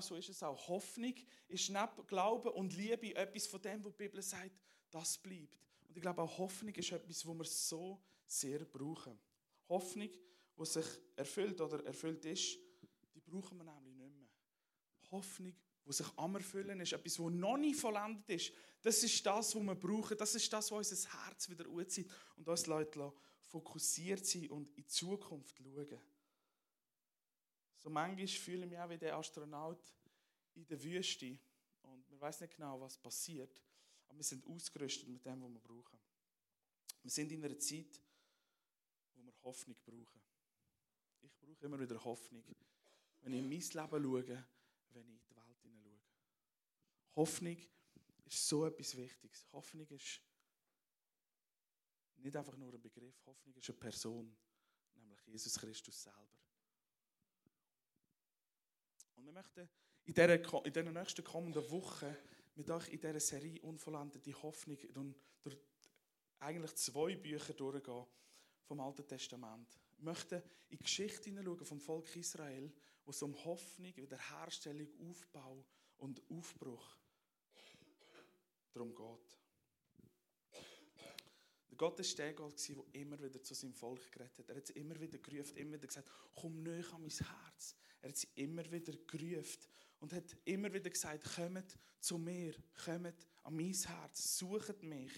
so ist es auch. Hoffnung ist neben Glauben und Liebe etwas von dem, was die Bibel sagt, das bleibt. Und ich glaube, auch Hoffnung ist etwas, wo wir so sehr brauchen. Hoffnung, die sich erfüllt oder erfüllt ist, die brauchen wir nämlich nicht mehr. Hoffnung, die sich am Erfüllen ist, etwas, das noch nicht vollendet ist, das ist das, was wir brauchen. Das ist das, was unser Herz wieder anzieht und uns Leute fokussiert sein und in die Zukunft schauen. So manchmal fühle ich mich auch wie der Astronaut in der Wüste und man weiß nicht genau, was passiert, aber wir sind ausgerüstet mit dem, was wir brauchen. Wir sind in einer Zeit, wo wir Hoffnung brauchen. Ich brauche immer wieder Hoffnung, wenn ich in mein Leben schaue, wenn ich in die Welt hineinschaue. Hoffnung ist so etwas Wichtiges. Hoffnung ist nicht einfach nur ein Begriff, Hoffnung ist eine Person, nämlich Jesus Christus selber. Und wir möchten in dieser, in dieser nächsten kommenden Woche mit euch in dieser Serie Unvollendete Hoffnung durch eigentlich zwei Bücher durchgehen vom Alten Testament. Wir möchten in die Geschichte hineinschauen vom Volk Israel, wo es um Hoffnung, Wiederherstellung, Aufbau und Aufbruch darum geht. Gott war der Gott, der immer wieder zu seinem Volk geredet hat. Er hat sie immer wieder gerufen, immer wieder gesagt, komm näher an mein Herz. Er hat sie immer wieder gerufen und hat immer wieder gesagt, kommt zu mir, kommt an mein Herz, sucht mich.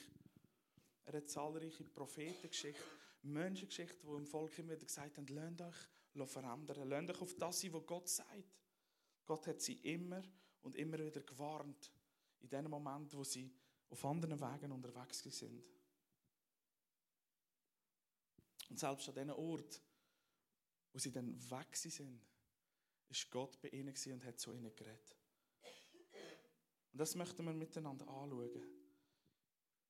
Er hat zahlreiche Prophetengeschichten, Menschengeschichten, die im Volk immer wieder gesagt haben, lasst euch verändern, lasst euch auf das sein, was Gott sagt. Gott hat sie immer und immer wieder gewarnt, in den Momenten, wo sie auf anderen Wegen unterwegs sind. Und selbst an diesem Ort, wo sie dann weg sind, ist Gott bei ihnen und hat zu ihnen geredet. Und das möchten wir miteinander anschauen.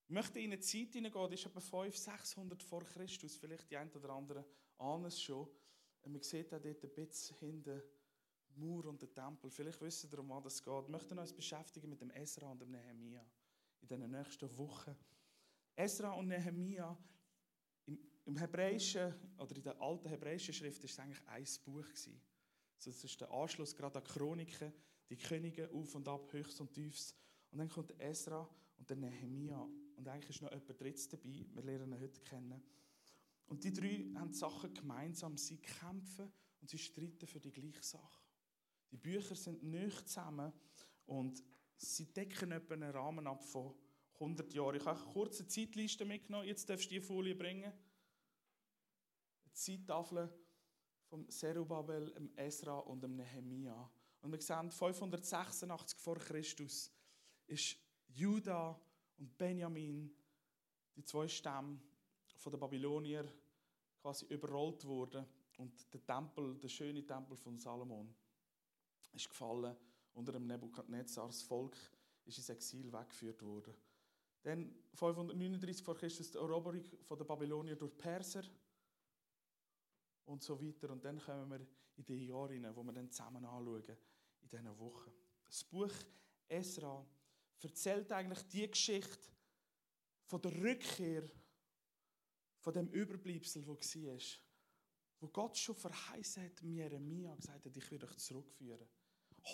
Ich möchte in eine Zeit hineingehen, das ist etwa 500, 600 vor Christus, vielleicht die einen oder anderen ahnen es schon. Und man sieht auch dort ein bisschen hinten Mauer und den Tempel. Vielleicht wissen ihr, um was es geht. Wir möchten uns beschäftigen mit dem Esra und dem Nehemia in den nächsten Wochen. Esra und Nehemia im Hebräischen oder in der alten hebräischen Schrift ist es eigentlich ein Buch gewesen. Das ist der Anschluss gerade an die Chroniken, die Könige auf und ab, höchst und tiefst. Und dann kommt Esra und der Nehemia. Und eigentlich ist noch jemand drittes dabei. Wir lernen ihn heute kennen. Und die drei haben Sachen gemeinsam. Sie kämpfen und sie streiten für die gleiche Sache. Die Bücher sind nicht zusammen und sie decken etwa einen Rahmen ab von 100 Jahren. Ich habe eine kurze Zeitliste mitgenommen. Jetzt darfst du die Folie bringen. Zeittafel von Zerubabel, dem Esra und dem Nehemia. Und wir sehen, 586 vor Christus ist Juda und Benjamin, die zwei Stämme den Babylonier, quasi überrollt worden. Und der Tempel, der schöne Tempel von Salomon, ist gefallen unter dem Nebukadnezar. Volk ist ins Exil weggeführt worden. Dann 539 vor Christus die Eroberung der Babylonier durch Perser und so weiter. Und dann kommen wir in die Jahre hinein, wo wir dann zusammen anschauen, in diesen Wochen. Das Buch Esra erzählt eigentlich die Geschichte von der Rückkehr von dem Überbleibsel, wo war, wo Gott schon verheißen hat, mir Jeremia gesagt hat, ich werde euch zurückführen.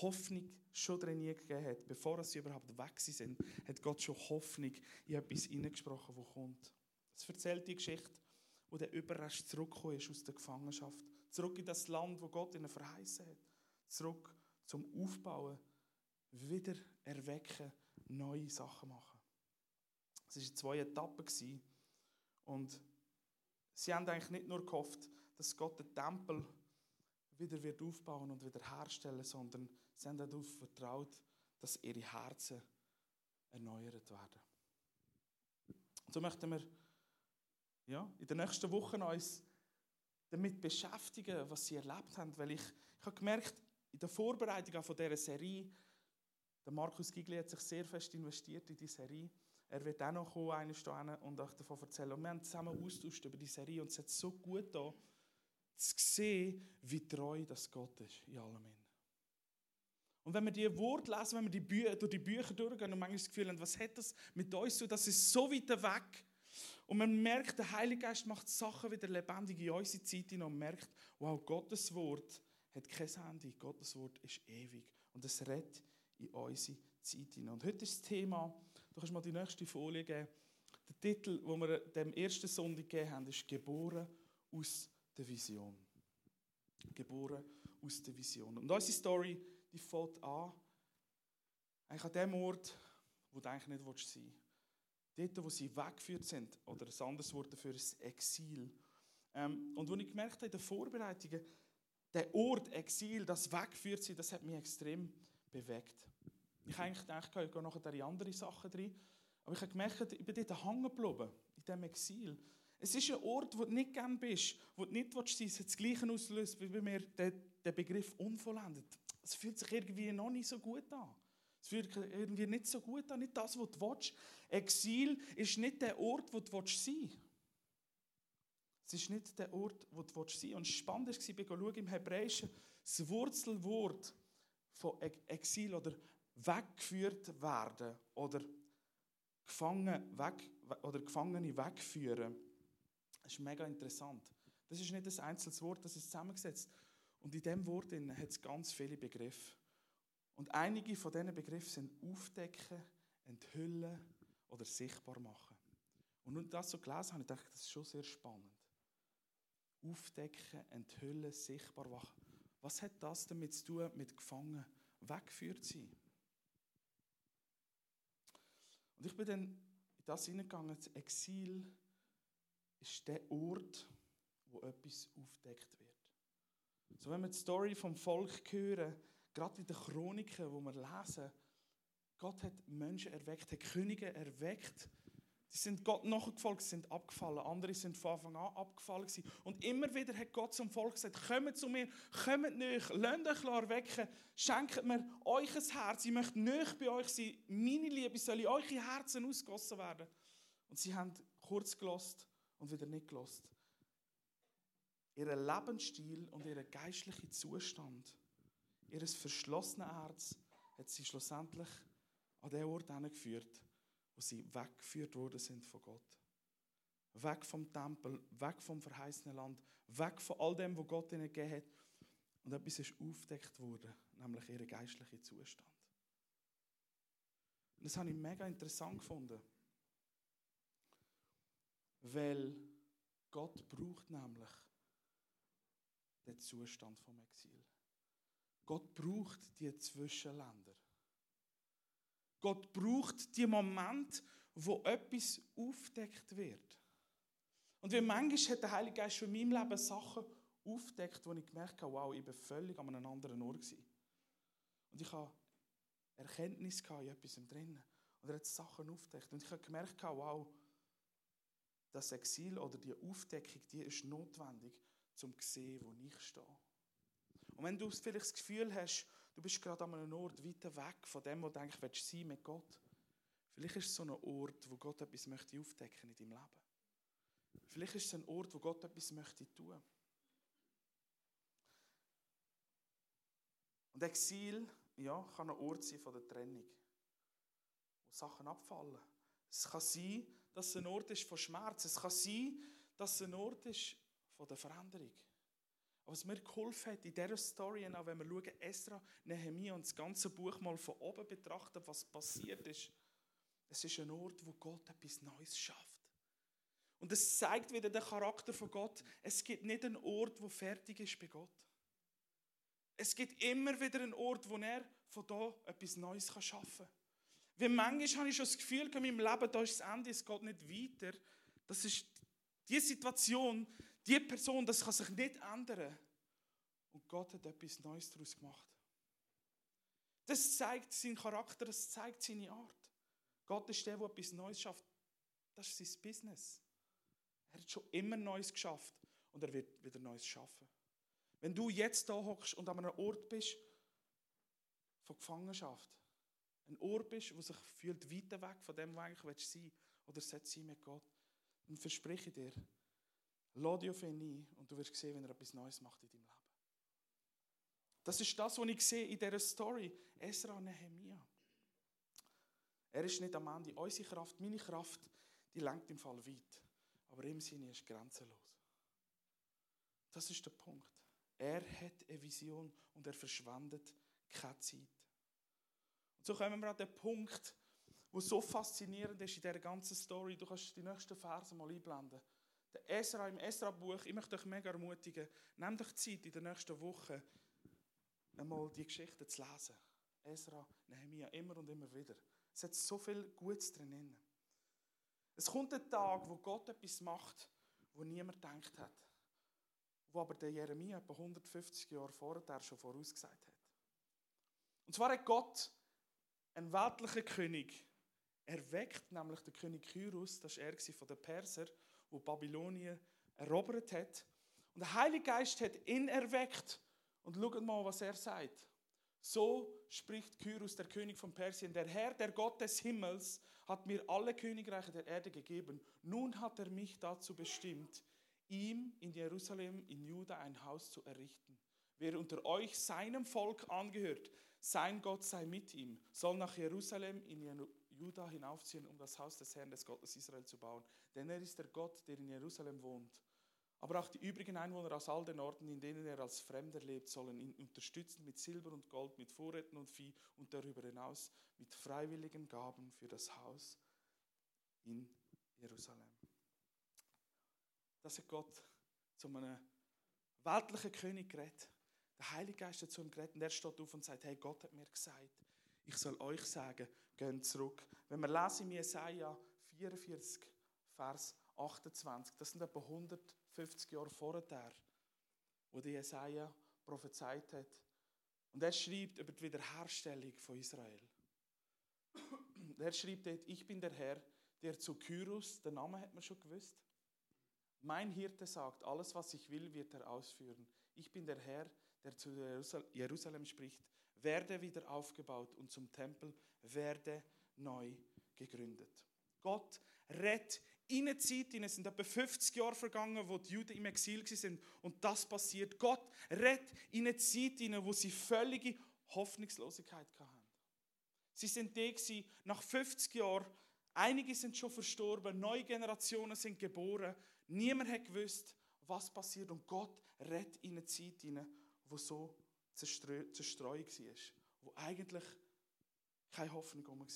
Hoffnung schon drin gegeben hat, bevor sie überhaupt weg sind, hat Gott schon Hoffnung in etwas hineingesprochen, wo kommt. Es erzählt die Geschichte wo der Überrest zurückgekommen ist aus der Gefangenschaft. Zurück in das Land, wo Gott ihnen verheißen hat. Zurück zum Aufbauen, wieder erwecken, neue Sachen machen. Es waren zwei Etappen. Und sie haben eigentlich nicht nur gehofft, dass Gott den Tempel wieder wird aufbauen und wieder herstellen, sondern sie haben darauf vertraut, dass ihre Herzen erneuert werden. Und so möchten wir ja, in den nächsten Wochen uns damit beschäftigen, was sie erlebt haben. Weil ich, ich habe gemerkt, in der Vorbereitung von dieser Serie, der Markus Gigli hat sich sehr fest investiert in die Serie. Er wird auch noch kommen, eine Stunde und euch davon erzählen. Und wir haben zusammen austauscht über die Serie und es hat so gut da zu sehen, wie treu das Gott ist in allem. Und wenn wir die Worte lesen, wenn wir die Bü durch die Bücher durchgehen und manchmal das Gefühl haben, was hat das mit uns so, das ist so weit weg, und man merkt, der Heilige Geist macht Sachen wieder lebendig in unsere Zeit hinein und merkt, wow, Gottes Wort hat kein Ende. Gottes Wort ist ewig Und es redet in unsere Zeit hinein. Und heute ist das Thema, du kannst mal die nächste Folie geben, der Titel, den wir dem ersten Sonntag gegeben haben, ist «Geboren aus der Vision». Geboren aus der Vision. Und unsere Story, die fängt an, eigentlich an dem Ort, wo du eigentlich nicht sein willst. Dort, wo sie weggeführt sind, oder ein anderes Wort dafür ist Exil. Ähm, und wo ich gemerkt habe in den Vorbereitungen, der Ort Exil, das weggeführt sein, das hat mich extrem bewegt. Ich habe eigentlich gedacht, ich gehe nachher in andere Sachen rein. Aber ich habe gemerkt, ich bin dort hängen geblieben, in diesem Exil. Es ist ein Ort, wo du nicht gern bist, wo du nicht willst. Es das Gleiche auslöst wie bei mir der, der Begriff unvollendet. Es fühlt sich irgendwie noch nicht so gut an. Es fühlt irgendwie nicht so gut an, nicht das, was du willst. Exil ist nicht der Ort, wo du sein willst. Es ist nicht der Ort, wo du sein willst. Und spannend war, ich schaue im Hebräischen, das Wurzelwort von Exil oder weggeführt werden oder Gefangen weg, oder Gefangene wegführen. Das ist mega interessant. Das ist nicht ein einzelnes Wort, das ist zusammengesetzt. Und in diesem Wort hat es ganz viele Begriffe. Und einige von diesen Begriffen sind aufdecken, enthüllen oder sichtbar machen. Und nun das so gelesen habe, ich dachte, das ist schon sehr spannend. Aufdecken, enthüllen, sichtbar machen. Was hat das damit zu tun mit Gefangenen weggeführt sein? Und ich bin dann in das hineingegangen, das Exil ist der Ort, wo etwas aufdeckt wird. So, wenn wir die Story vom Volk hören, gerade in den Chroniken, wo wir lesen, Gott hat Menschen erweckt, hat Könige erweckt. Die sind Gott nachgefolgt, sind abgefallen. Andere sind von Anfang an abgefallen. Gewesen. Und immer wieder hat Gott zum Volk gesagt: Kommt zu mir, kommt nicht, lasst euch erwecken, schenkt mir euch ein Herz. Ich möchte nicht bei euch sein. Meine Liebe soll in eure Herzen ausgossen werden. Und sie haben kurz gelost und wieder nicht gelost. Ihren Lebensstil und ihren geistlichen Zustand, ihr verschlossenes Herz, hat sie schlussendlich an den Ort geführt, wo sie weggeführt worden sind von Gott. Weg vom Tempel, weg vom verheißenen Land, weg von all dem, was Gott ihnen gegeben hat. Und etwas ist aufdeckt worden, nämlich ihr geistlicher Zustand. Und das habe ich mega interessant gefunden. Weil Gott braucht nämlich den Zustand vom Exil. Gott braucht die Zwischenländer. Gott braucht die Moment, wo etwas aufdeckt wird. Und wie manchmal hat der Heilige Geist schon in meinem Leben Sachen aufdeckt, wo ich gemerkt habe, wow, ich war völlig an einem anderen Ort. Gewesen. Und ich habe Erkenntnis in etwas drin. Und er hat Sachen aufdeckt. Und ich habe gemerkt, wow, das Exil oder die Aufdeckung, die ist notwendig, um zu sehen, wo ich stehe. Und wenn du vielleicht das Gefühl hast, du bist gerade an einem Ort weiter weg von dem, wo du eigentlich willst sein mit Gott, vielleicht ist es so ein Ort, wo Gott etwas möchte aufdecken in deinem Leben. Vielleicht ist es ein Ort, wo Gott etwas möchte tun. Und Exil, ja, kann ein Ort sein von der Trennung, wo Sachen abfallen. Es kann sein, dass es ein Ort ist von Schmerz. Es kann sein, dass es ein Ort ist von der Veränderung. Was mir geholfen hat in dieser Story, auch wenn wir schauen, Esra, Nehemiah und das ganze Buch mal von oben betrachten, was passiert ist, es ist ein Ort, wo Gott etwas Neues schafft. Und es zeigt wieder den Charakter von Gott. Es gibt nicht einen Ort, wo fertig ist bei Gott. Es gibt immer wieder einen Ort, wo er von da etwas Neues schaffen kann. Wie manchmal habe ich schon das Gefühl, in meinem Leben, da ist das Ende, es geht nicht weiter. Das ist die Situation, die Person, das kann sich nicht ändern. Und Gott hat etwas Neues daraus gemacht. Das zeigt seinen Charakter, das zeigt seine Art. Gott ist der, der etwas Neues schafft. Das ist sein Business. Er hat schon immer Neues geschafft und er wird wieder Neues schaffen. Wenn du jetzt da hockst und an einem Ort bist von Gefangenschaft, ein Ort bist, wo sich fühlt weiter weg von dem, wo eigentlich willst sein oder setz sein mit Gott, dann verspreche ich dir, lade dich auf ihn ein und du wirst sehen, wenn er etwas Neues macht in deinem Leben. Das ist das, was ich sehe in dieser Story. Esra und Nehemiah. Er ist nicht am Ende. Unsere Kraft, meine Kraft, die lenkt im Fall weit. Aber im Sinne ist grenzenlos. Das ist der Punkt. Er hat eine Vision und er verschwendet keine Zeit. so kommen wir an den Punkt, wo so faszinierend ist in dieser ganzen Story. Du kannst die nächsten Verse mal einblenden. Der Esra im Esra-Buch, ich möchte euch mega ermutigen, nehmt euch Zeit in den nächsten Wochen, einmal die Geschichte zu lesen. Esra, Nehemiah, immer und immer wieder. Es hat so viel Gutes drin. Es kommt ein Tag, wo Gott etwas macht, wo niemand gedacht hat. Wo aber der Jeremia etwa 150 Jahre vorher schon vorausgesagt hat. Und zwar hat Gott einen weltlichen König erweckt, nämlich der König Kyrus, das war er von den Perser, wo Babylonien erobert hat. Und der Heilige Geist hat ihn erweckt. Und schaut mal, was er sagt. So spricht Kyrus, der König von Persien, der Herr, der Gott des Himmels, hat mir alle Königreiche der Erde gegeben. Nun hat er mich dazu bestimmt, ihm in Jerusalem, in Juda ein Haus zu errichten. Wer unter euch seinem Volk angehört, sein Gott sei mit ihm, soll nach Jerusalem in Juda hinaufziehen, um das Haus des Herrn, des Gottes Israel zu bauen. Denn er ist der Gott, der in Jerusalem wohnt. Aber auch die übrigen Einwohner aus all den Orten, in denen er als Fremder lebt, sollen ihn unterstützen mit Silber und Gold, mit Vorräten und Vieh und darüber hinaus mit freiwilligen Gaben für das Haus in Jerusalem. Das hat Gott zu einem weltlichen König geredet. Der Heilige Geist zu ihm geredet und er steht auf und sagt, hey, Gott hat mir gesagt, ich soll euch sagen, geht zurück. Wenn wir lesen in Jesaja 44, Vers 28, das sind etwa 150 Jahre vorher, wo die Jesaja prophezeit hat. Und er schreibt über die Wiederherstellung von Israel. Er schreibt dort, ich bin der Herr, der zu Kyrus, der Name hat man schon gewusst, mein Hirte sagt, alles was ich will, wird er ausführen. Ich bin der Herr, der zu Jerusalem spricht, werde wieder aufgebaut und zum Tempel werde neu gegründet. Gott rett in eine Zeit, in es sind etwa 50 Jahre vergangen, wo die Juden im Exil sind und das passiert. Gott rett in eine Zeit, wo sie völlige Hoffnungslosigkeit hatten. Sie sind die nach 50 Jahren, einige sind schon verstorben, neue Generationen sind geboren. Niemand hat gewusst, was passiert und Gott rett in eine Zeit hinein, wo so Zerstreuung war, wo eigentlich keine Hoffnung herum war.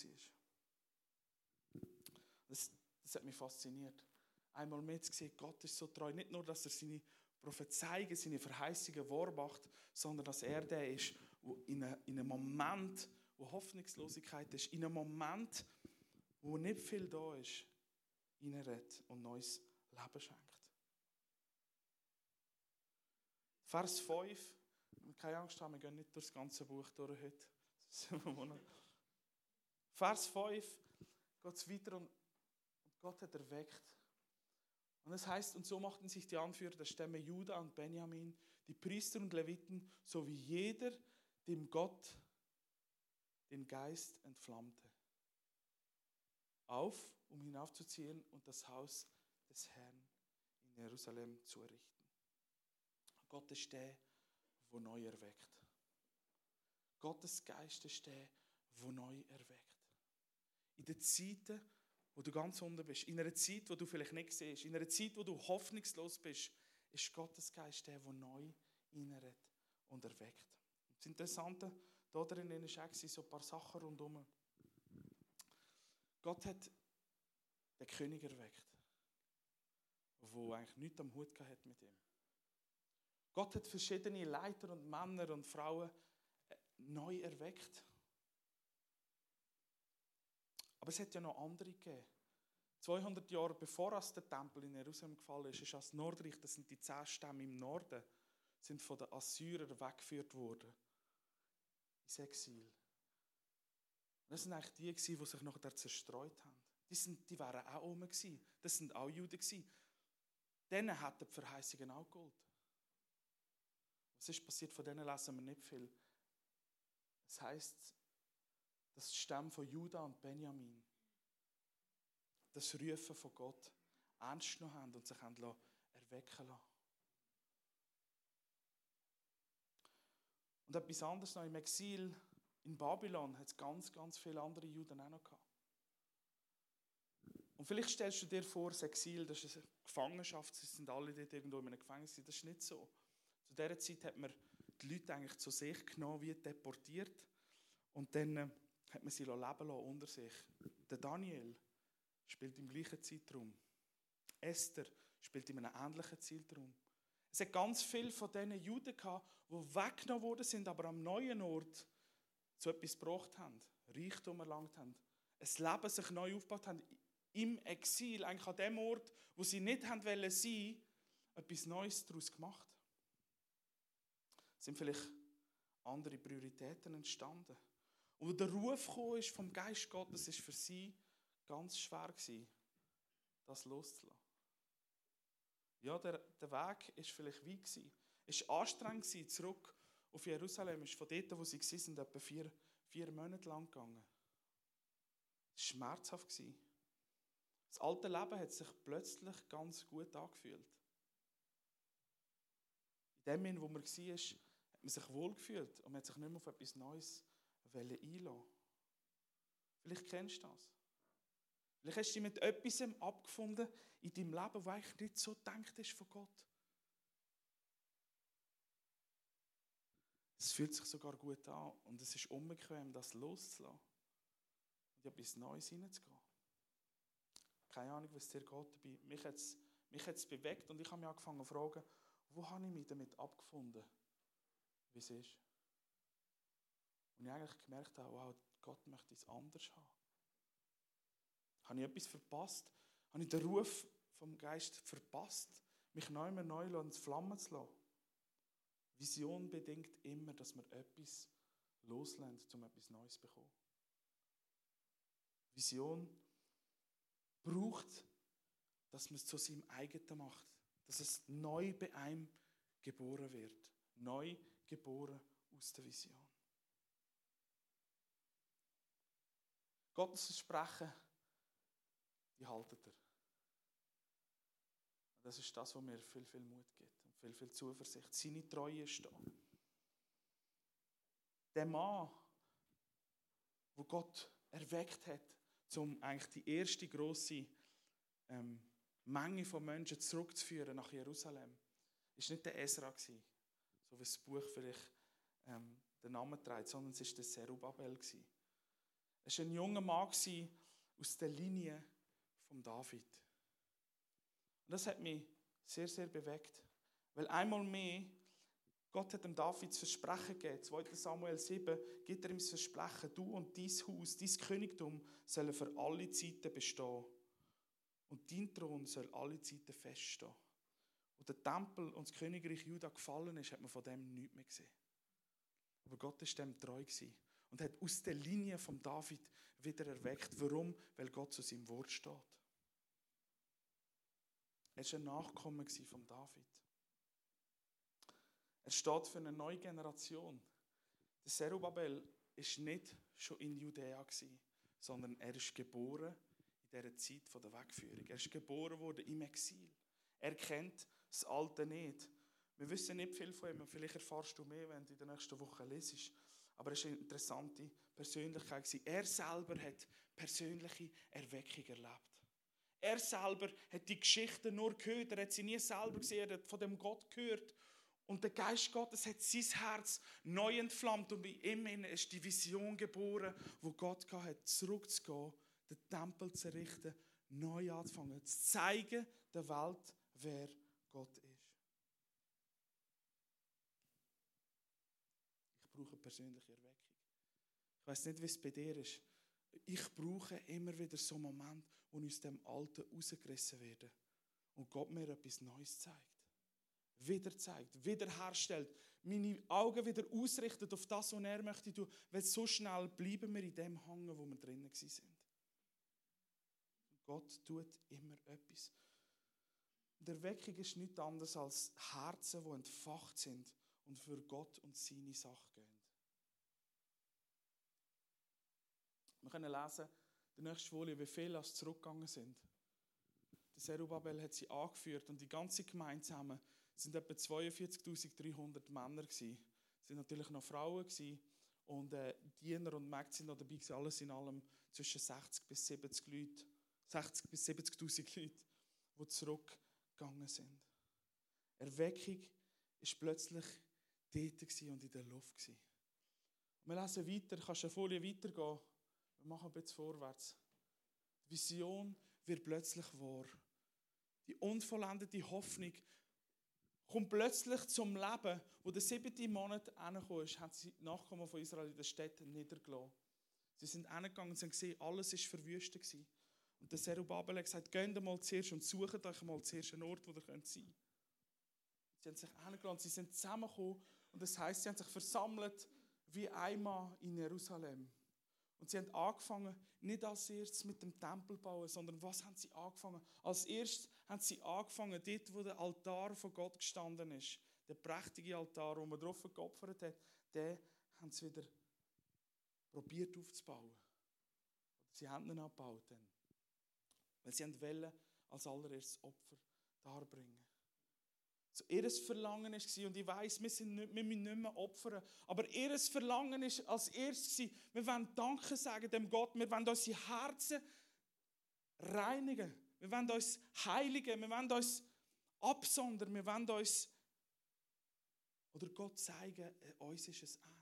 Das, das hat mich fasziniert. Einmal mehr zu sehen, Gott ist so treu. Nicht nur, dass er seine Prophezeiungen, seine Verheißungen wahr macht, sondern dass er der ist, wo in, eine, in einem Moment, wo Hoffnungslosigkeit ist, in einem Moment, wo nicht viel da ist, reinredet und neues Leben schenkt. Vers 5 keine Angst haben, wir gehen nicht durch das ganze Buch durch heute. Vers 5 geht es weiter und Gott hat erweckt. Und es heißt, und so machten sich die Anführer der Stämme Juda und Benjamin, die Priester und Leviten, sowie jeder, dem Gott den Geist entflammte, auf, um hinaufzuziehen und das Haus des Herrn in Jerusalem zu errichten. Gott ist der, wo neu erweckt. Gottes Geist ist der, wo neu erweckt. In den Zeiten, wo du ganz unten bist, in einer Zeit, wo du vielleicht nicht siehst, in einer Zeit, wo du hoffnungslos bist, ist Gottes Geist der, wo neu inneret und erweckt. Das Interessante da drin ist auch so ein paar Sachen rundherum. Gott hat den König erweckt, der eigentlich nichts am Hut hat mit ihm. Gott hat verschiedene Leiter und Männer und Frauen äh, neu erweckt. Aber es hat ja noch andere gegeben. 200 Jahre bevor als der Tempel in Jerusalem gefallen ist, ist das Nordreich, das sind die zehn Stämme im Norden, sind von den Assyrern weggeführt worden. Ins Exil. Das sind eigentlich die, die sich nachher zerstreut haben. Die, sind, die wären auch oben gewesen. Das sind auch Juden gewesen. Denen hat die Verheißungen auch gegolten. Was ist passiert? Von denen lesen wir nicht viel. Es heißt, dass die Stämme von Judah und Benjamin das Rufen von Gott ernst genommen haben und sich haben erwecken lassen. Und etwas anderes noch, im Exil in Babylon hat es ganz, ganz viele andere Juden auch noch gehabt. Und vielleicht stellst du dir vor, das Exil, das ist eine Gefangenschaft, sie sind alle dort irgendwo in einem Gefängnis, das ist nicht so. Zu dieser Zeit hat man die Leute eigentlich zu sich genommen, wie deportiert. Und dann äh, hat man sie leben lassen unter sich. Der Daniel spielt im gleichen Zeitraum. Esther spielt in einem ähnlichen Zeitraum. Es hat ganz viele von diesen Juden gehabt, die weggenommen worden sind, aber am neuen Ort zu etwas gebracht haben, Reichtum erlangt haben, ein Leben sich neu aufgebaut haben, im Exil, eigentlich an dem Ort, wo sie nicht haben wollen sein, etwas Neues daraus gemacht. Sind vielleicht andere Prioritäten entstanden. Und der Ruf ist vom Geist Gottes, ist für sie ganz schwer gewesen, das loszulassen. Ja, der, der Weg ist vielleicht weit gewesen. Es war anstrengend gewesen, zurück auf Jerusalem. Ist von dort, wo sie waren, etwa vier, vier Monate lang gegangen. Es war schmerzhaft. Gewesen. Das alte Leben hat sich plötzlich ganz gut angefühlt. In dem Moment, wo man war, man sich wohlgefühlt und man hat sich nicht mehr auf etwas Neues einlassen Vielleicht kennst du das. Vielleicht hast du dich mit etwas abgefunden in deinem Leben, das eigentlich nicht so gedacht ist von Gott. Es fühlt sich sogar gut an und es ist unbequem, das loszulassen und in etwas Neues hineinzugehen. Keine Ahnung, was dir geht dabei. Mich hat es mich hat's bewegt und ich habe mich angefangen zu fragen, wo habe ich mich damit abgefunden, wie es ist. Und ich eigentlich gemerkt habe, wow, Gott möchte es anders haben. Habe ich etwas verpasst? Habe ich den Ruf vom Geist verpasst, mich neu mehr neu ins Flammen zu lassen? Vision bedingt immer, dass man etwas loslässt, um etwas Neues zu bekommen. Vision braucht, dass man es zu seinem eigenen macht. Dass es neu bei einem geboren wird. Neu geboren aus der Vision. Gottes Versprechen die haltet er. Das ist das, was mir viel, viel Mut gibt und viel, viel Zuversicht. Seine Treue ist da. Der Mann, wo Gott erweckt hat, um eigentlich die erste große ähm, Menge von Menschen zurückzuführen nach Jerusalem, ist nicht der Esra gewesen, so wie das Buch vielleicht ähm, den Namen trägt, sondern es ist der Serubabel. Es war ein junger Mann aus der Linie von David. Und das hat mich sehr, sehr bewegt. Weil einmal mehr, Gott hat dem David das Versprechen gegeben. 2. Samuel 7 gibt er ihm das Versprechen, du und dein Haus, dein Königtum sollen für alle Zeiten bestehen. Und dein Thron soll alle Zeiten feststehen. Und der Tempel und das Königreich Juda gefallen ist, hat man von dem nichts mehr gesehen. Aber Gott ist dem treu gewesen und hat aus der Linie von David wieder erweckt. Warum? Weil Gott zu seinem Wort steht. Er war ein Nachkommen von David. Er steht für eine neue Generation. Der Serubabel war nicht schon in Judäa, sondern er ist geboren in dieser Zeit der Wegführung. Er ist geboren worden im Exil. Er kennt das Alte nicht. Wir wissen nicht viel von ihm. Vielleicht erfährst du mehr, wenn du in der nächsten Woche lesest. Aber er ist eine interessante Persönlichkeit. Er selber hat persönliche Erweckung erlebt. Er selber hat die Geschichte nur gehört, er hat sie nie selber gesehen, er hat von dem Gott gehört. Und der Geist Gottes hat sein Herz neu entflammt und bei ihm ist die Vision geboren, wo Gott hat, zurückzugehen, den Tempel zu errichten, neu anzufangen, zu zeigen der Welt, wer Gott ist. Ich brauche persönliche Erweckung. Ich weiß nicht, wie es bei dir ist. Ich brauche immer wieder so einen Moment, wo ich aus dem Alten rausgerissen werden und Gott mir etwas Neues zeigt. Wieder zeigt, wiederherstellt, meine Augen wieder ausrichtet auf das, was er möchte tun, weil so schnell bleiben wir in dem Hangen, wo wir drinnen sind. Gott tut immer etwas. Der Weckung ist nichts anderes als Herzen, die entfacht sind und für Gott und seine Sache gehen. Wir können lesen, die nächste Folie, wie viele als zurückgegangen sind. Der Serubabel hat sie angeführt und die ganze Gemeinde zusammen sind etwa 42.300 Männer gewesen. Es sind natürlich noch Frauen gewesen und äh, Diener und Mägde sind noch dabei gewesen. Alles in allem zwischen 60 bis 70 Leute, 60 bis 70.000 Leute, die zurückgegangen sind. Erweckung ist plötzlich dort und in der Luft gewesen. Wir lesen weiter, kannst du eine Folie weitergehen. wir machen ein bisschen vorwärts. Die Vision wird plötzlich wahr. Die unvollendete Hoffnung kommt plötzlich zum Leben, wo der siebte Monat angekommen ist, haben sie die Nachkommen von Israel in den Städten niedergelassen. Sie sind angegangen und haben gesehen, alles war verwüstet. Und der Zerubabel hat gesagt, geht mal zuerst und sucht euch mal zuerst einen Ort, wo ihr sein könnt. Sie haben sich angeladen, sie sind zusammengekommen und das heißt, sie haben sich versammelt wie einmal in Jerusalem. Und sie haben angefangen, nicht als erstes mit dem Tempel bauen, sondern was haben sie angefangen? Als erstes haben sie angefangen, dort, wo der Altar von Gott gestanden ist, der prächtige Altar, wo man drauf geopfert hat, den haben sie wieder probiert aufzubauen. Sie haben ihn abgebaut. Dann. Weil sie wollen als allererstes Opfer darbringen. So, ihr Verlangen war, und ich weiß, wir, sind nicht, wir müssen nicht mehr opfern, aber ihr Verlangen war als erstes, wir wollen Danke sagen dem Gott, wir wollen unsere Herzen reinigen, wir wollen uns heiligen, wir wollen uns absondern, wir wollen uns, oder Gott zeigen, äh, uns ist es ernst.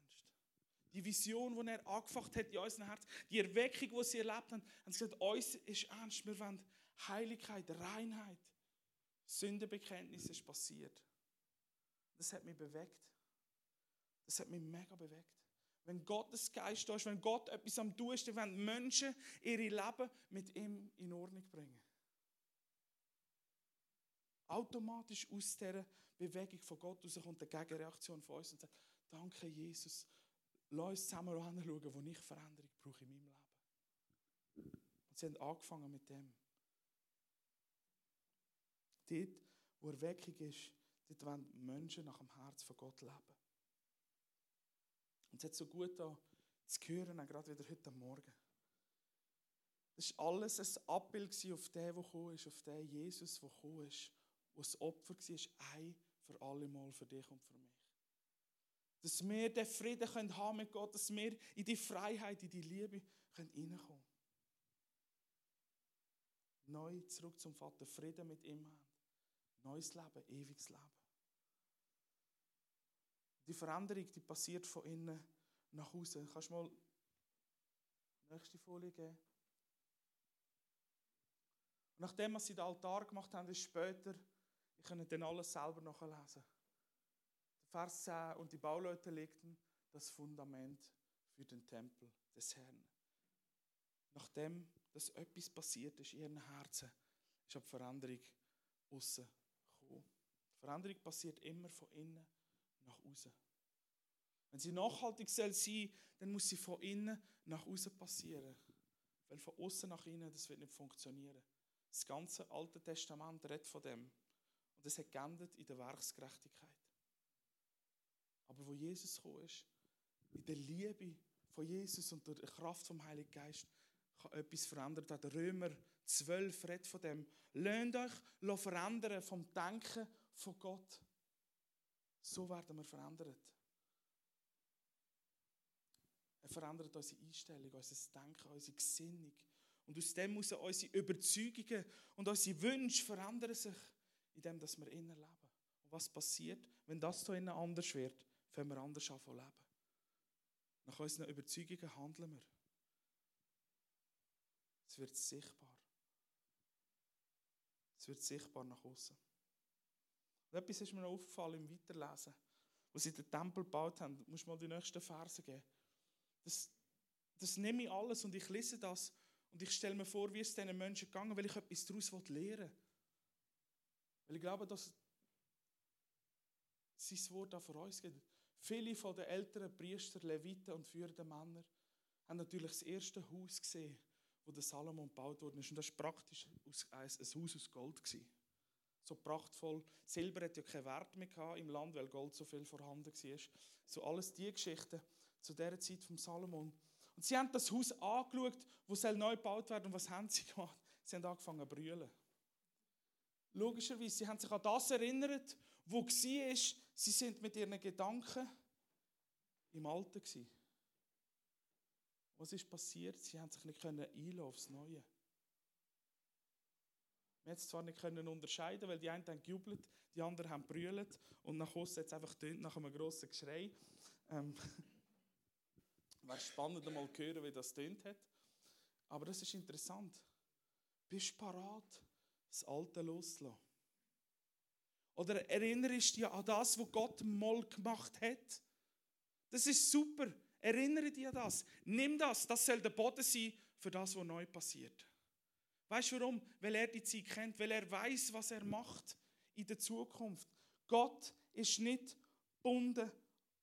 Die Vision, die er angefacht hat in unserem Herz, die Erweckung, die sie erlebt haben, haben sie gesagt, uns ist ernst, wir wollen Heiligkeit, Reinheit. Sündenbekenntnis ist passiert. Das hat mich bewegt. Das hat mich mega bewegt. Wenn Gottes Geist da ist, wenn Gott etwas am tun ist, dann werden Menschen ihre Leben mit ihm in Ordnung bringen. Automatisch aus dieser Bewegung von Gott raus kommt eine Gegenreaktion von uns und sagt, danke Jesus, lass uns zusammen anschauen, wo ich Veränderung brauche in meinem Leben. Und sie haben angefangen mit dem. Dort, wo Erweckung ist, dort wollen Menschen nach dem Herz von Gott leben. Und es hat so gut da zu hören, auch gerade wieder heute Morgen. Das war alles ein Abbild auf den, der gekommen ist, auf den Jesus, der gekommen ist, wo das Opfer war, ein für alle Mal für dich und für mich. Dass wir den Frieden haben können mit Gott, dass wir in die Freiheit, in die Liebe hineinkommen können. Neu zurück zum Vater, Frieden mit ihm haben. Neues Leben, ewiges Leben. Die Veränderung, die passiert von innen nach außen. Kannst du mal die nächste Folie geben? Und nachdem was sie den Altar gemacht haben, ist später, ich kann dann alles selber nachlesen. Vers 10, und die Bauleute legten das Fundament für den Tempel des Herrn. Nachdem dass etwas passiert ist in ihren Herzen, ist eine Veränderung außen Veränderung passiert immer von innen nach außen. Wenn sie nachhaltig sein soll, dann muss sie von innen nach außen passieren. Weil von außen nach innen, das wird nicht funktionieren. Das ganze Alte Testament redet von dem. Und es hat geendet in der Werksgerechtigkeit. Aber wo Jesus gekommen ist, in der Liebe von Jesus und die Kraft vom Heiligen Geist, kann etwas verändert werden. Römer 12 redet von dem. Lasst euch verändern vom Denken von Gott. So werden wir verändert. Er verändert unsere Einstellung, unser Denken, unsere Gesinnung. Und aus dem muss unsere Überzeugungen und unsere Wünsche verändern sich, indem wir innen leben. Und was passiert, wenn das so innen anders wird, wenn wir anders anfangen leben? Nach unseren Überzeugungen handeln wir. Es wird sichtbar. Es wird sichtbar nach außen. Und etwas ist mir noch aufgefallen im Weiterlesen. Als sie den Tempel gebaut haben, muss mal die nächsten Verse geben. Das, das nehme ich alles und ich lese das und ich stelle mir vor, wie es diesen Menschen gegangen weil ich etwas daraus lernen will. Weil ich glaube, dass sein Wort auch für uns geht. Viele von den älteren Priester, Leviten und führenden Männer haben natürlich das erste Haus gesehen, wo der Salomon gebaut worden ist. Und das war praktisch ein Haus aus Gold. So prachtvoll. Silber hat ja keinen Wert mehr im Land, weil Gold so viel vorhanden war. So alles die Geschichten zu der Zeit von Salomon. Und sie haben das Haus angeschaut, wo soll neu gebaut werden. Und was haben sie gemacht? Sie haben angefangen zu brüllen. Logischerweise, sie haben sich an das erinnert, wo ist. Sie sind mit ihren Gedanken im Alten gewesen. Was ist passiert? Sie haben sich nicht einlassen aufs Neue. Wir haben es zwar nicht können unterscheiden, weil die einen haben gejubelt, die anderen haben brüllt und nach außen es einfach tönt nach einem grossen Geschrei. Ähm, Wäre spannend, mal zu hören, wie das tönt hat. Aber das ist interessant. Bist du parat, das Alte loszulassen? Oder erinnerst du dich an das, was Gott mal gemacht hat? Das ist super. Erinnere dich an das. Nimm das. Das soll der Boden sein für das, was neu passiert. Weißt du warum? Weil er die Zeit kennt, weil er weiß, was er macht in der Zukunft. Gott ist nicht gebunden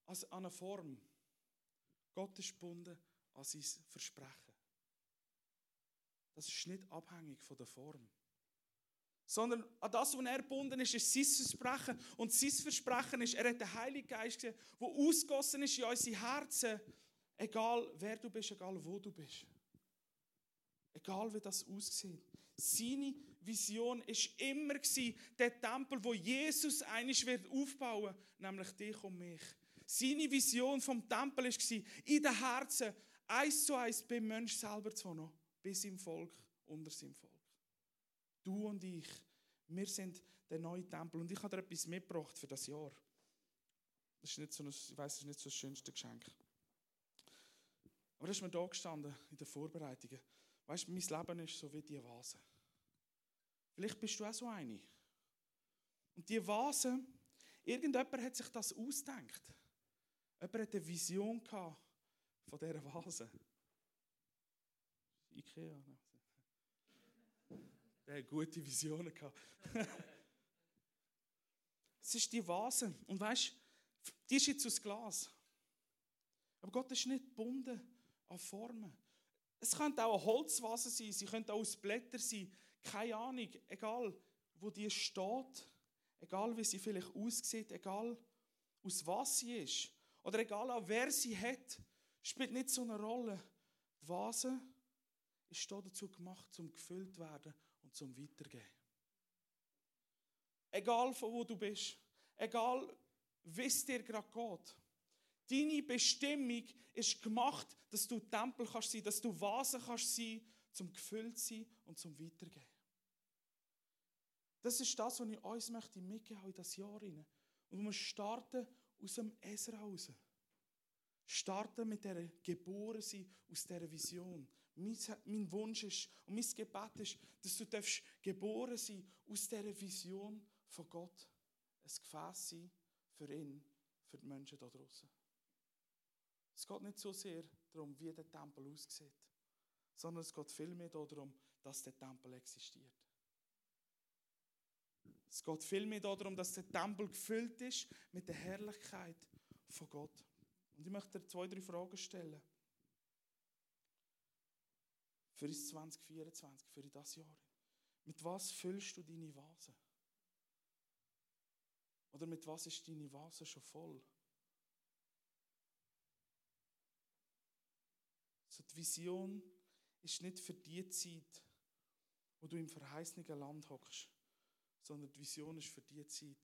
an eine Form. Gott ist gebunden an sein Versprechen. Das ist nicht abhängig von der Form. Sondern an das, was er gebunden ist, ist sein Versprechen. Und sein Versprechen ist, er hat den Heiligen Geist gesehen, der ausgossen ist in unsere Herzen. Egal wer du bist, egal wo du bist. Egal wie das aussieht. Seine Vision ist immer der Tempel, wo Jesus einig wird aufbauen, nämlich dich und mich. Seine Vision vom Tempel ist in den Herzen eins zu eins beim Mensch selber zu wohnen, bis im Volk, unter seinem Volk. Du und ich, wir sind der neue Tempel und ich habe dir etwas mitgebracht für das Jahr. Das ist nicht so ich weiß, das ist nicht so das schönste Geschenk. Aber das ist mir da gestanden in den Vorbereitungen. Weißt du, mein Leben ist so wie die Vase. Vielleicht bist du auch so eine. Und die Vase, irgendjemand hat sich das ausgedacht. Jemand hat eine Vision gehabt von dieser Vase. Ikea. Ne? Der hat gute Visionen gehabt. es ist die Vase. Und weißt du, die ist jetzt aus Glas. Aber Gott ist nicht gebunden an Formen. Es könnte auch eine Holzvase sein, sie könnte auch aus Blättern sein. Keine Ahnung, egal wo die steht, egal wie sie vielleicht aussieht, egal aus was sie ist oder egal auch wer sie hat, spielt nicht so eine Rolle. Die Vase ist dazu gemacht, zum gefüllt zu werden zum Weitergehen. Egal von wo du bist, egal wie es dir gerade geht. Deine Bestimmung ist gemacht, dass du Tempel kannst sein, dass du Vase kannst sein, zum gefüllt sein und zum Weitergehen. Das ist das, was ich uns möchte mitgeben in das Jahr hinein. Und wir starten aus dem Ezra raus. Starten mit der geboren aus dieser Vision. Mein, Wunsch ist und mein Gebet ist, dass du geboren sein aus dieser Vision von Gott. Ein Gefäß sein für ihn, für die Menschen da draußen. Es geht nicht so sehr darum, wie der Tempel aussieht, sondern es geht vielmehr darum, dass der Tempel existiert. Es geht vielmehr darum, dass der Tempel gefüllt ist mit der Herrlichkeit von Gott. Und ich möchte dir zwei, drei Fragen stellen. Für das 2024, für das Jahr. Mit was füllst du deine Vase? Oder mit was ist deine Vase schon voll? So die Vision ist nicht für die Zeit, wo du im verheißenen Land hockst, sondern die Vision ist für die Zeit,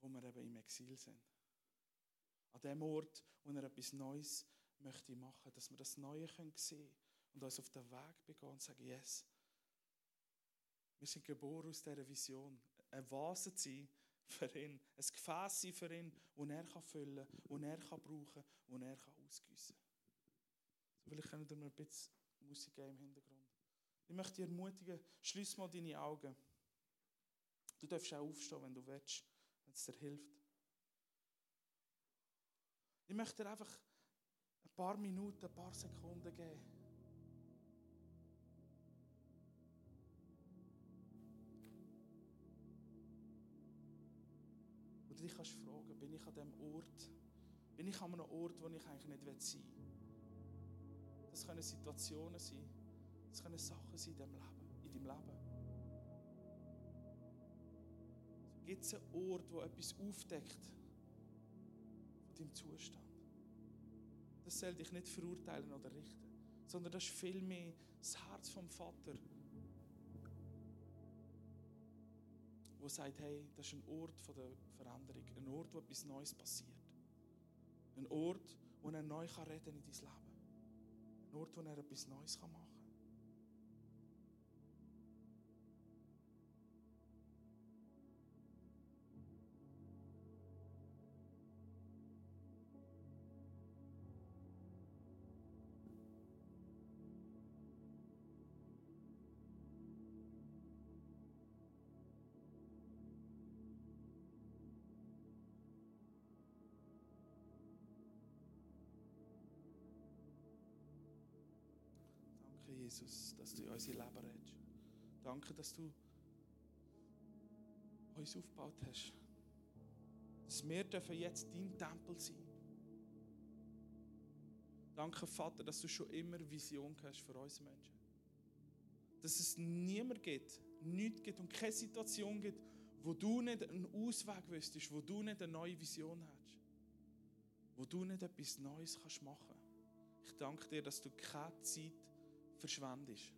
wo wir eben im Exil sind. An dem Ort, wo er etwas Neues möchte machen, dass wir das Neue können sehen und uns auf den Weg begehen und sagen, yes, wir sind geboren aus dieser Vision, ein Vase zu sein für ihn, ein Gefäß sein für ihn, das er füllen kann, das er brauchen kann, das er ausgießen kann. Vielleicht können wir ein bisschen Musik im Hintergrund. Ich möchte dich ermutigen, schließ mal deine Augen. Du darfst auch aufstehen, wenn du willst, wenn es dir hilft. Ich möchte dir einfach ein paar Minuten, ein paar Sekunden geben. Dich kannst fragen, bin ich an dem Ort, bin ich an einem Ort, wo ich eigentlich nicht sein will? Das können Situationen sein. Das können Sachen sein in deinem Leben. In deinem Leben. So gibt es einen Ort, wo etwas aufdeckt von deinem Zustand. Das soll dich nicht verurteilen oder richten, sondern das ist vielmehr das Herz vom Vater, wo sagt, hey, das ist ein Ort der Veränderung, ein Ort, wo etwas Neues passiert. Ein Ort, wo er neu kann reden in dein Leben. Ein Ort, wo er etwas Neues machen kann. Jesus, dass du in unser Leben redest. Danke, dass du uns aufgebaut hast. Dass wir dürfen jetzt dein Tempel sein Danke, Vater, dass du schon immer Vision hast für uns Menschen. Dass es niemand gibt, nichts gibt und keine Situation gibt, wo du nicht einen Ausweg wüsstest, wo du nicht eine neue Vision hast, wo du nicht etwas Neues kannst machen. Ich danke dir, dass du keine Zeit verschwendest.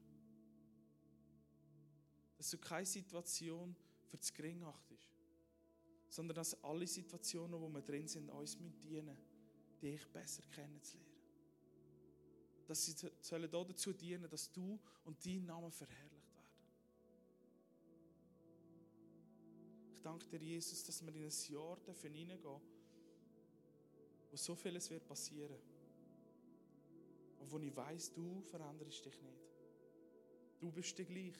Dass du keine Situation für das Gering achtest, sondern dass alle Situationen, wo wir drin sind, uns dienen, dich besser kennenzulernen dass sie sollen dazu dienen, dass du und dein Name verherrlicht werden. Ich danke dir, Jesus, dass wir in ein Jahr hineingehen dürfen, wo so vieles wird passieren. Und wo ich weiß, du veränderst dich nicht. Du bist der gleich.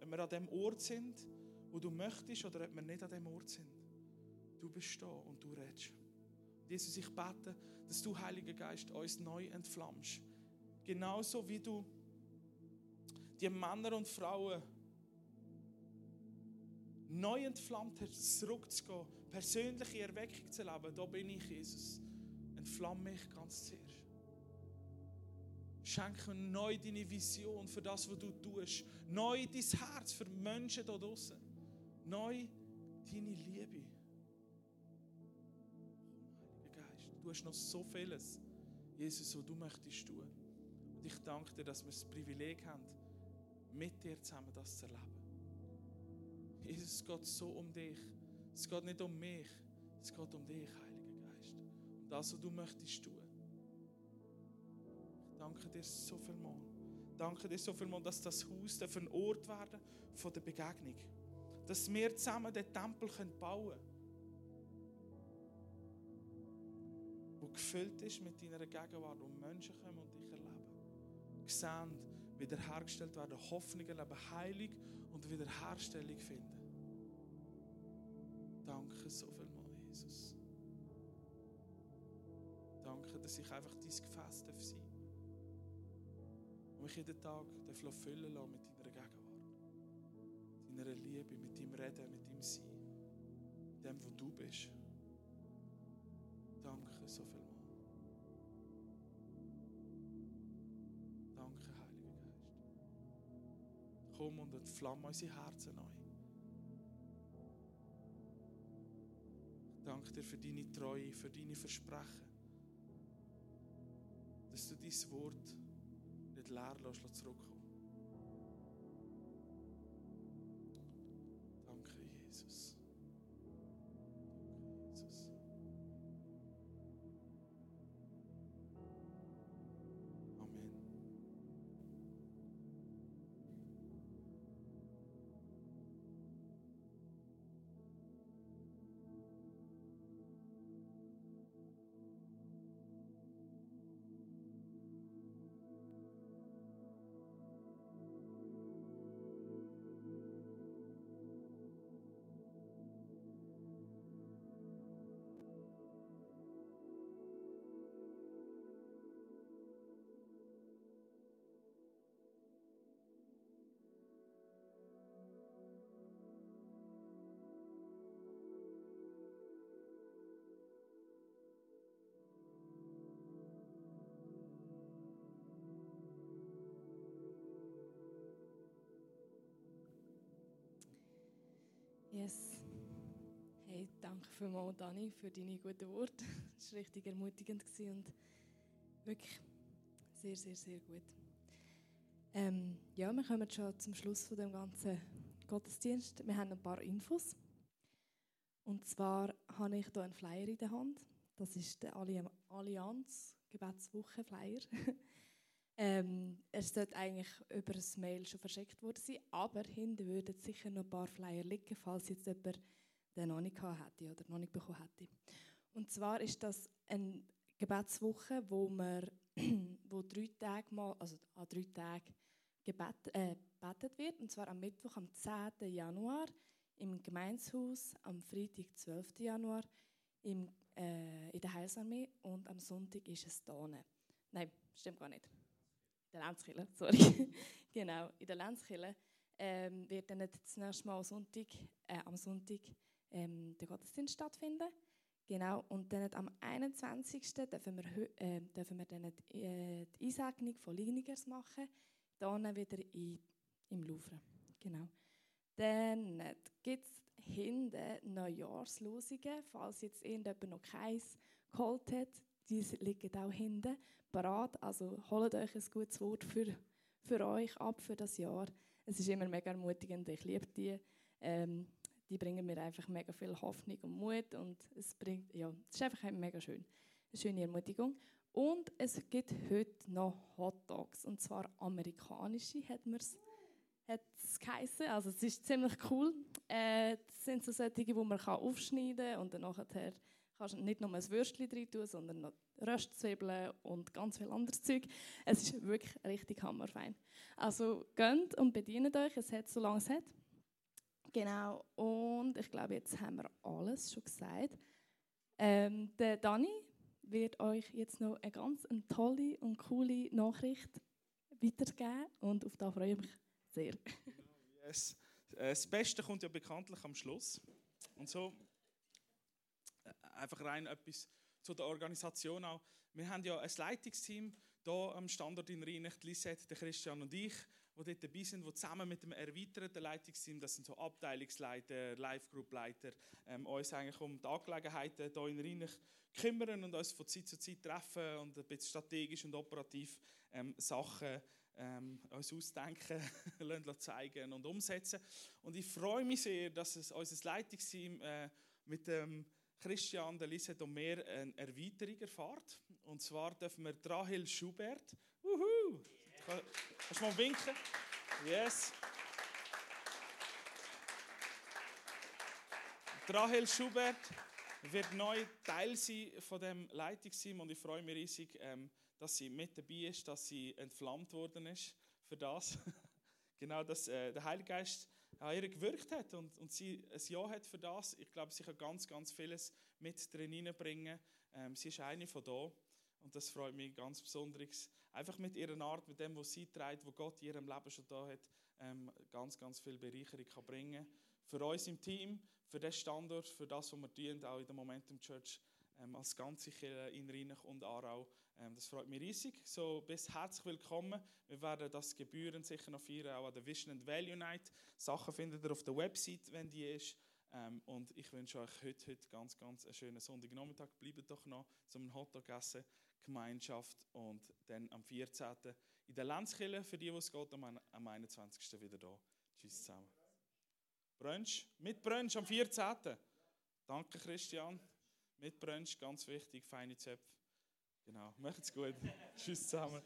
Ob wir an dem Ort sind, wo du möchtest, oder ob wir nicht an dem Ort sind, du bist da und du redest. Jesus, ich bete, dass du, Heiliger Geist, uns neu entflammst. Genauso wie du die Männer und Frauen neu entflammt hast, zurückzugehen, persönliche Erweckung zu leben. Da bin ich, Jesus. Entflamme mich ganz zuerst. Schenke neu deine Vision für das, was du tust. Neu dein Herz für Menschen da draußen. Neu deine Liebe. Du hast noch so vieles, Jesus, was du möchtest tun. Und ich danke dir, dass wir das Privileg haben, mit dir zusammen das zu erleben. Jesus, es geht so um dich. Es geht nicht um mich. Es geht um dich, Heiliger Geist. Um das, was du möchtest tun. Ich danke dir so viel mal. Danke dir so viel mal, dass das Haus ein Ort werden von der Begegnung. Dass wir zusammen den Tempel bauen können wo gefüllt ist mit deiner Gegenwart, wo Menschen kommen und dich erleben. Sehen, wiederhergestellt werden, Hoffnung erleben, Heilung und Wiederherstellung finden. Danke so viel Danke, dass ich einfach dein Gefäß darf sein und mich jeden Tag darf füllen lassen mit deiner Gegenwart, deiner Liebe, mit deinem Reden, mit deinem Sein, dem, wo du bist. Danke so viel mal. Danke, Heiliger Geist. Komm und entflamme unsere Herzen neu. Danke dir für deine Treue, für deine Versprechen. Du dein Wort nicht leer lässt, zurückkommen. Yes. Hey, danke vielmals, Dani, für deine guten Worte. Es war richtig ermutigend und wirklich sehr, sehr, sehr gut. Ähm, ja, wir kommen schon zum Schluss von dem ganzen Gottesdienst. Wir haben ein paar Infos. Und zwar habe ich hier einen Flyer in der Hand. Das ist der Allianz Gebetswoche Flyer. Ähm, es sollte eigentlich über ein Mail schon verschickt worden sein, aber hinten würden sicher noch ein paar Flyer liegen, falls jetzt jemand den noch nicht hätte oder noch nicht bekommen hätte. Und zwar ist das eine Gebetswoche, wo man wo drei Tage mal, also an drei Tagen gebet, äh, gebetet wird, und zwar am Mittwoch, am 10. Januar im Gemeinshaus, am Freitag, 12. Januar im, äh, in der Heilsarmee und am Sonntag ist es da. Nein, stimmt gar nicht. Der Lenzkille, sorry. genau, in der Lenzkille ähm, wird dann das Mal Sonntag, äh, am Sonntag ähm, der Gottesdienst stattfinden. Genau, und dann am 21. dürfen wir, äh, dürfen wir dann die, äh, die Einsegnung von Leinigers machen, dann wieder in, im Louvre. Genau. Dann gibt es hinten Neujahrslosungen, falls jetzt irgendjemand noch keins geholt hat. Die liegen auch hinten parat. Also holt euch ein gutes Wort für, für euch ab für das Jahr. Es ist immer mega ermutigend. Ich liebe die. Ähm, die bringen mir einfach mega viel Hoffnung und Mut und es bringt, ja, es ist einfach mega schön. Eine schöne Ermutigung. Und es gibt heute noch Hot Dogs und zwar amerikanische, hat es geheißen. Also es ist ziemlich cool. Äh, das sind so solche, die man aufschneiden kann und dann nachher kannst nicht nur ein Würstchen drin tun, sondern noch Röstzwiebeln und ganz viel anderes Zeug. Es ist wirklich richtig hammerfein. Also gönnt und bedient euch, es hat so lange es hat. Genau, und ich glaube, jetzt haben wir alles schon gesagt. Ähm, der Dani wird euch jetzt noch eine ganz eine tolle und coole Nachricht weitergeben und auf das freue ich mich sehr. Yes. Äh, das Beste kommt ja bekanntlich am Schluss. Und so einfach rein etwas zu der Organisation auch. Wir haben ja ein Leitungsteam hier am Standort in Rheinecht, Lisette, der Christian und ich, die dort dabei sind, die zusammen mit dem erweiterten Leitungsteam, das sind so Abteilungsleiter, Live-Group-Leiter, ähm, uns eigentlich um die Angelegenheiten hier in Rheinecht kümmern und uns von Zeit zu Zeit treffen und ein bisschen strategisch und operativ ähm, Sachen ähm, uns ausdenken, zeigen und umsetzen. Und ich freue mich sehr, dass es unser Leitungsteam äh, mit dem Christian, der Lisette und mehr eine Erweiterung erfahrt. Und zwar dürfen wir Rahel Schubert, uhu, kannst du mal winken? Yes. Rahel Schubert wird neu Teil sein von dem Leitungsteam und ich freue mich riesig, ähm, dass sie mit dabei ist, dass sie entflammt worden ist für das. genau, dass äh, der Heilige Geist an ihr gewirkt hat und, und sie ein Ja hat für das. Ich glaube, sie kann ganz, ganz vieles mit drin hineinbringen. Ähm, sie ist eine von da und das freut mich ganz besonders. Einfach mit ihrer Art, mit dem, was sie trägt, was Gott in ihrem Leben schon da hat, ähm, ganz, ganz viel Bereicherung kann bringen Für uns im Team, für den Standort, für das, was wir tun, auch in der Momentum Church ähm, als ganze Kirche in Rheinach und Aarau. Ähm, das freut mich riesig. So, bis herzlich willkommen. Wir werden das Gebühren sicher noch feiern, auch an der Vision and Value Night. Sachen findet ihr auf der Website, wenn die ist. Ähm, und ich wünsche euch heute, heute ganz, ganz einen schönen Sonntagnachmittag. Bleibt doch noch zum Hotdog essen, Gemeinschaft und dann am 14. in der Lenzkille, für die, die es geht, am 21. wieder da. Tschüss zusammen. Brunch, mit Brunch am 14. Danke, Christian. Mit Brunch, ganz wichtig, feine Zöpfe. Genau, macht's gut. Tschüss zusammen.